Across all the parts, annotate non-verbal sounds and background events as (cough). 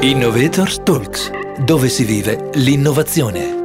Innovators Talks, dove si vive l'innovazione.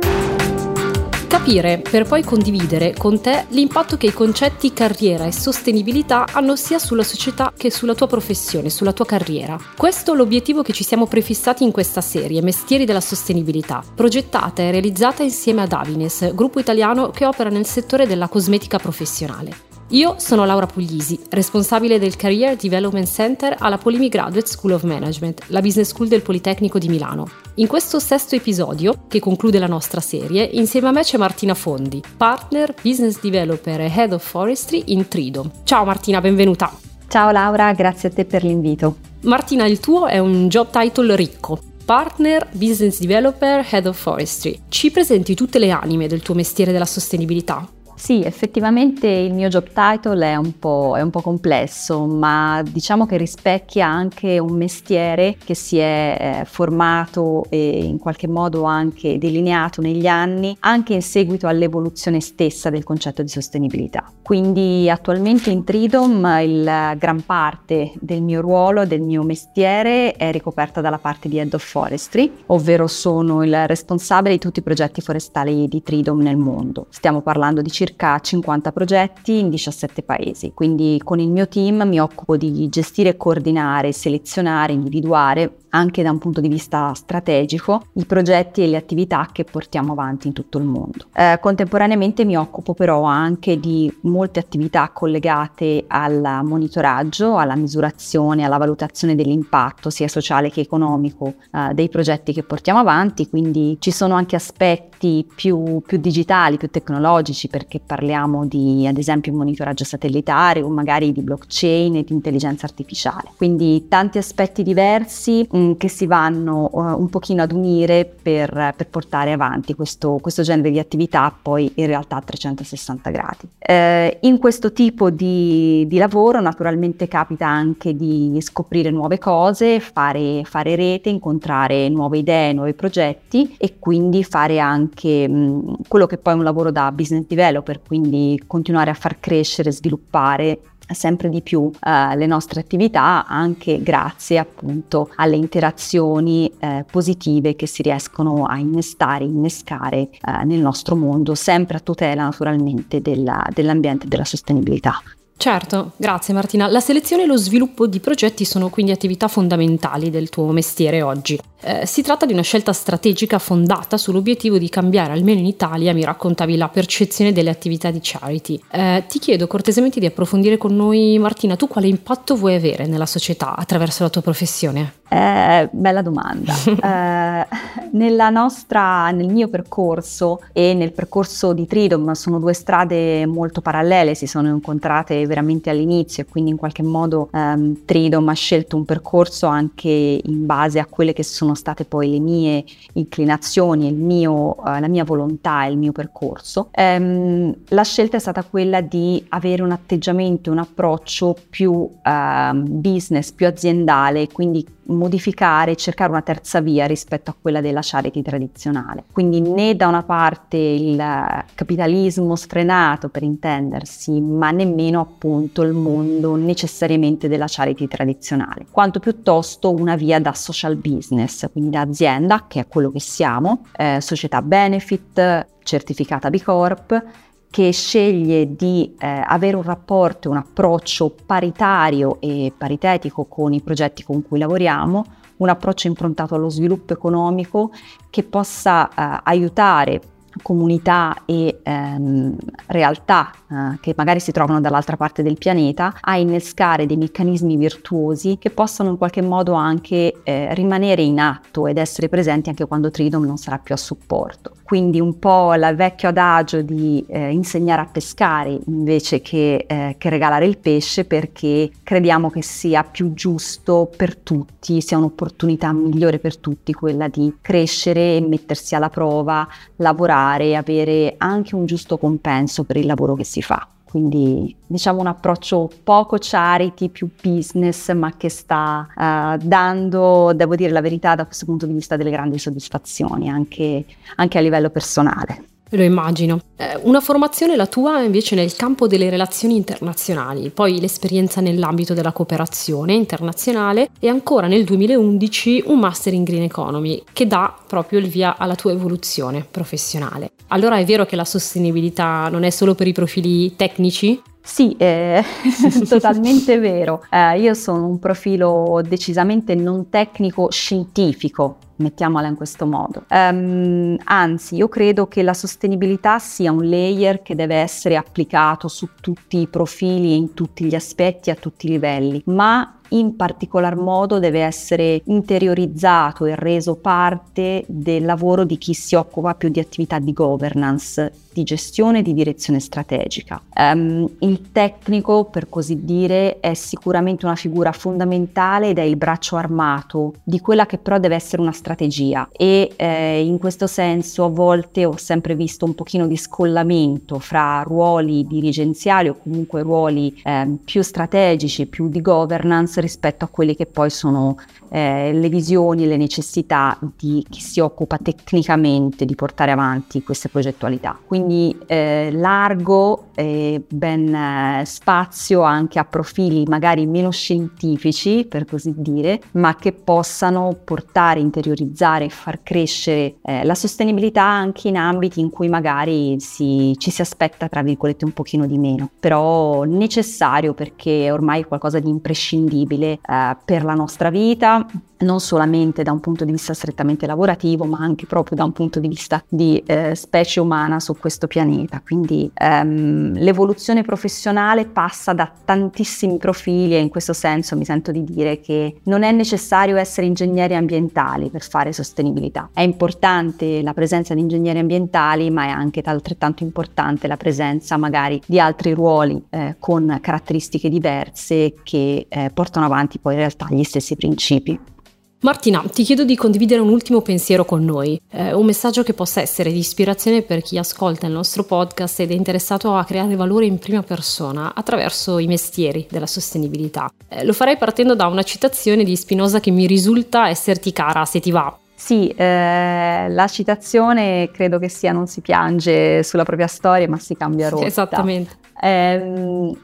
Capire per poi condividere con te l'impatto che i concetti carriera e sostenibilità hanno sia sulla società che sulla tua professione, sulla tua carriera. Questo è l'obiettivo che ci siamo prefissati in questa serie, Mestieri della Sostenibilità, progettata e realizzata insieme ad Avines, gruppo italiano che opera nel settore della cosmetica professionale. Io sono Laura Puglisi, responsabile del Career Development Center alla Polimi Graduate School of Management, la business school del Politecnico di Milano. In questo sesto episodio, che conclude la nostra serie, insieme a me c'è Martina Fondi, partner, business developer e head of forestry in Trido. Ciao Martina, benvenuta. Ciao Laura, grazie a te per l'invito. Martina, il tuo è un job title ricco. Partner, Business Developer, Head of Forestry. Ci presenti tutte le anime del tuo mestiere della sostenibilità? Sì, effettivamente il mio job title è un, po', è un po' complesso, ma diciamo che rispecchia anche un mestiere che si è eh, formato e in qualche modo anche delineato negli anni, anche in seguito all'evoluzione stessa del concetto di sostenibilità. Quindi attualmente in Tridom il gran parte del mio ruolo, del mio mestiere è ricoperta dalla parte di Head of Forestry, ovvero sono il responsabile di tutti i progetti forestali di Tridom nel mondo. Stiamo parlando di circa 50 progetti in 17 paesi, quindi con il mio team mi occupo di gestire, coordinare, selezionare, individuare anche da un punto di vista strategico i progetti e le attività che portiamo avanti in tutto il mondo. Eh, contemporaneamente mi occupo però anche di molte attività collegate al monitoraggio, alla misurazione, alla valutazione dell'impatto sia sociale che economico eh, dei progetti che portiamo avanti, quindi ci sono anche aspetti più, più digitali, più tecnologici perché parliamo di ad esempio monitoraggio satellitare o magari di blockchain e di intelligenza artificiale. Quindi tanti aspetti diversi mh, mm, che si vanno uh, un pochino ad unire per, per portare avanti questo, questo, genere di attività poi in realtà a 360 gradi. Eh, in questo tipo di, di, lavoro naturalmente capita anche di scoprire nuove cose, fare, fare rete, incontrare nuove idee, nuovi progetti e quindi fare anche mh, mm, quello che poi è un lavoro da business developer per quindi continuare a far crescere sviluppare sempre di più eh, le nostre attività anche grazie appunto alle interazioni eh, positive che si riescono a innestare, innescare eh, nel nostro mondo, sempre a tutela naturalmente della, dell'ambiente e della sostenibilità. Certo, grazie Martina. La selezione e lo sviluppo di progetti sono quindi attività fondamentali del tuo mestiere oggi. Eh, si tratta di una scelta strategica fondata sull'obiettivo di cambiare, almeno in Italia, mi raccontavi la percezione delle attività di charity. Eh, ti chiedo cortesemente di approfondire con noi, Martina, tu quale impatto vuoi avere nella società attraverso la tua professione? Eh, bella domanda. (laughs) eh, nella nostra, nel mio percorso e nel percorso di Tridom sono due strade molto parallele, si sono incontrate veramente all'inizio e quindi in qualche modo ehm, Tridom ha scelto un percorso anche in base a quelle che sono state poi le mie inclinazioni, mio, eh, la mia volontà, il mio percorso. Ehm, la scelta è stata quella di avere un atteggiamento, un approccio più ehm, business, più aziendale, quindi modificare, cercare una terza via rispetto a quella della charity tradizionale. Quindi né da una parte il capitalismo sfrenato per intendersi, ma nemmeno appunto il mondo necessariamente della charity tradizionale, quanto piuttosto una via da social business, quindi da azienda, che è quello che siamo, eh, società benefit, certificata B Corp che sceglie di eh, avere un rapporto, un approccio paritario e paritetico con i progetti con cui lavoriamo, un approccio improntato allo sviluppo economico che possa eh, aiutare comunità e ehm, realtà eh, che magari si trovano dall'altra parte del pianeta a innescare dei meccanismi virtuosi che possano in qualche modo anche eh, rimanere in atto ed essere presenti anche quando Tridom non sarà più a supporto. Quindi un po' il vecchio adagio di eh, insegnare a pescare invece che, eh, che regalare il pesce perché crediamo che sia più giusto per tutti, sia un'opportunità migliore per tutti quella di crescere e mettersi alla prova, lavorare lavorare avere anche un giusto compenso per il lavoro che si fa. Quindi diciamo un approccio poco charity, più business, ma che sta uh, dando, devo dire la verità, da questo punto di vista delle grandi soddisfazioni, anche, anche a livello personale. Lo immagino. Eh, una formazione la tua invece nel campo delle relazioni internazionali, poi l'esperienza nell'ambito della cooperazione internazionale e ancora nel 2011 un master in Green Economy che dà proprio il via alla tua evoluzione professionale. Allora è vero che la sostenibilità non è solo per i profili tecnici? Sì, è (laughs) totalmente vero. Eh, io sono un profilo decisamente non tecnico scientifico, mettiamola in questo modo. Um, anzi, io credo che la sostenibilità sia un layer che deve essere applicato su tutti i profili e in tutti gli aspetti a tutti i livelli, ma in particolar modo deve essere interiorizzato e reso parte del lavoro di chi si occupa più di attività di governance, di gestione e di direzione strategica. Um, il tecnico, per così dire, è sicuramente una figura fondamentale ed è il braccio armato di quella che però deve essere una strategia e eh, in questo senso a volte ho sempre visto un pochino di scollamento fra ruoli dirigenziali o comunque ruoli eh, più strategici, più di governance rispetto a quelli che poi sono eh, le visioni e le necessità di chi si occupa tecnicamente di portare avanti queste progettualità. Quindi eh, largo e ben eh, spazio anche a profili magari meno scientifici, per così dire, ma che possano portare, interiorizzare e far crescere eh, la sostenibilità anche in ambiti in cui magari si, ci si aspetta, tra virgolette, un pochino di meno, però necessario perché ormai è qualcosa di imprescindibile eh, per la nostra vita, non solamente da un punto di vista strettamente lavorativo, ma anche proprio da un punto di vista di eh, specie umana su questo pianeta. Quindi ehm, l'evoluzione professionale passa da tantissimi profili e in questo senso mi sento di dire che non è necessario essere ingegneri ambientali per fare sostenibilità. È importante la presenza di ingegneri ambientali, ma è anche altrettanto importante la presenza magari di altri ruoli eh, con caratteristiche diverse che eh, portano avanti poi in realtà gli stessi principi. Martina, ti chiedo di condividere un ultimo pensiero con noi, eh, un messaggio che possa essere di ispirazione per chi ascolta il nostro podcast ed è interessato a creare valore in prima persona attraverso i mestieri della sostenibilità. Eh, lo farei partendo da una citazione di Spinoza che mi risulta esserti cara, se ti va. Sì, eh, la citazione credo che sia non si piange sulla propria storia ma si cambia rotta. Esattamente. È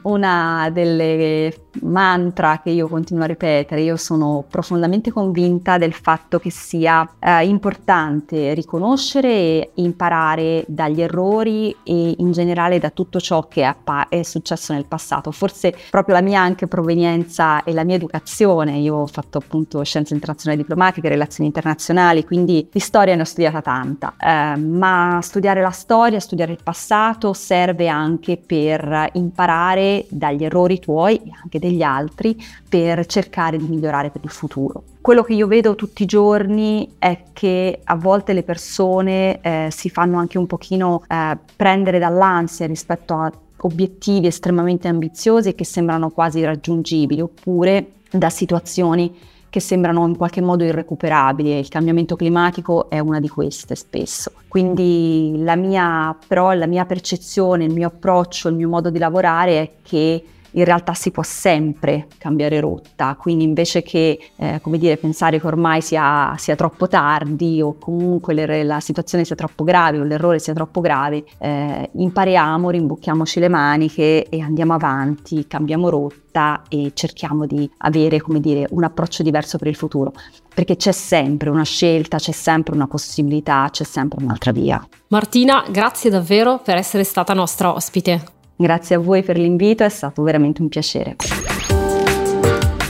una delle mantra che io continuo a ripetere, io sono profondamente convinta del fatto che sia eh, importante riconoscere e imparare dagli errori e in generale da tutto ciò che è, è, successo nel passato. Forse proprio la mia anche provenienza e la mia educazione, io ho fatto appunto scienze internazionali diplomatiche, relazioni internazionali, quindi di storia ne ho studiata tanta, eh, ma studiare la storia, studiare il passato serve anche per imparare dagli errori tuoi e anche degli altri per cercare di migliorare per il futuro. Quello che io vedo tutti i giorni è che a volte le persone eh, si fanno anche un pochino eh, prendere dall'ansia rispetto a obiettivi estremamente ambiziosi che sembrano quasi irraggiungibili oppure da situazioni che sembrano in qualche modo irrecuperabili e il cambiamento climatico è una di queste spesso. Quindi la mia, però, la mia percezione, il mio approccio, il mio modo di lavorare è che in realtà si può sempre cambiare rotta, quindi invece che eh, dire, pensare che ormai sia, sia troppo tardi o comunque le, la situazione sia troppo grave o l'errore sia troppo grave, eh, impariamo, rimbucchiamoci le maniche e andiamo avanti, cambiamo rotta e cerchiamo di avere dire, un approccio diverso per il futuro, perché c'è sempre una scelta, c'è sempre una possibilità, c'è sempre un'altra via. Martina, grazie davvero per essere stata nostra ospite. Grazie a voi per l'invito, è stato veramente un piacere.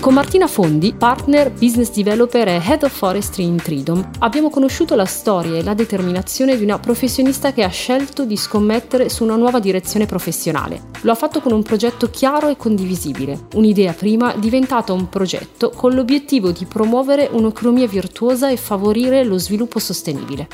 Con Martina Fondi, partner, business developer e head of forestry in Tridom, abbiamo conosciuto la storia e la determinazione di una professionista che ha scelto di scommettere su una nuova direzione professionale. Lo ha fatto con un progetto chiaro e condivisibile, un'idea prima diventata un progetto con l'obiettivo di promuovere un'economia virtuosa e favorire lo sviluppo sostenibile.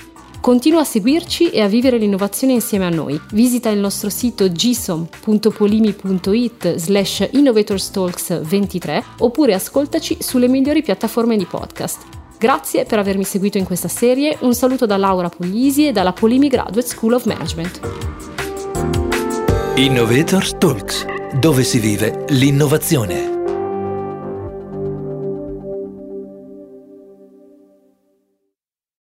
Continua a seguirci e a vivere l'innovazione insieme a noi. Visita il nostro sito gisom.polimi.it slash innovatorstalks23 oppure ascoltaci sulle migliori piattaforme di podcast. Grazie per avermi seguito in questa serie, un saluto da Laura Puglisi e dalla Polimi Graduate School of Management. Innovators Talks, dove si vive l'innovazione.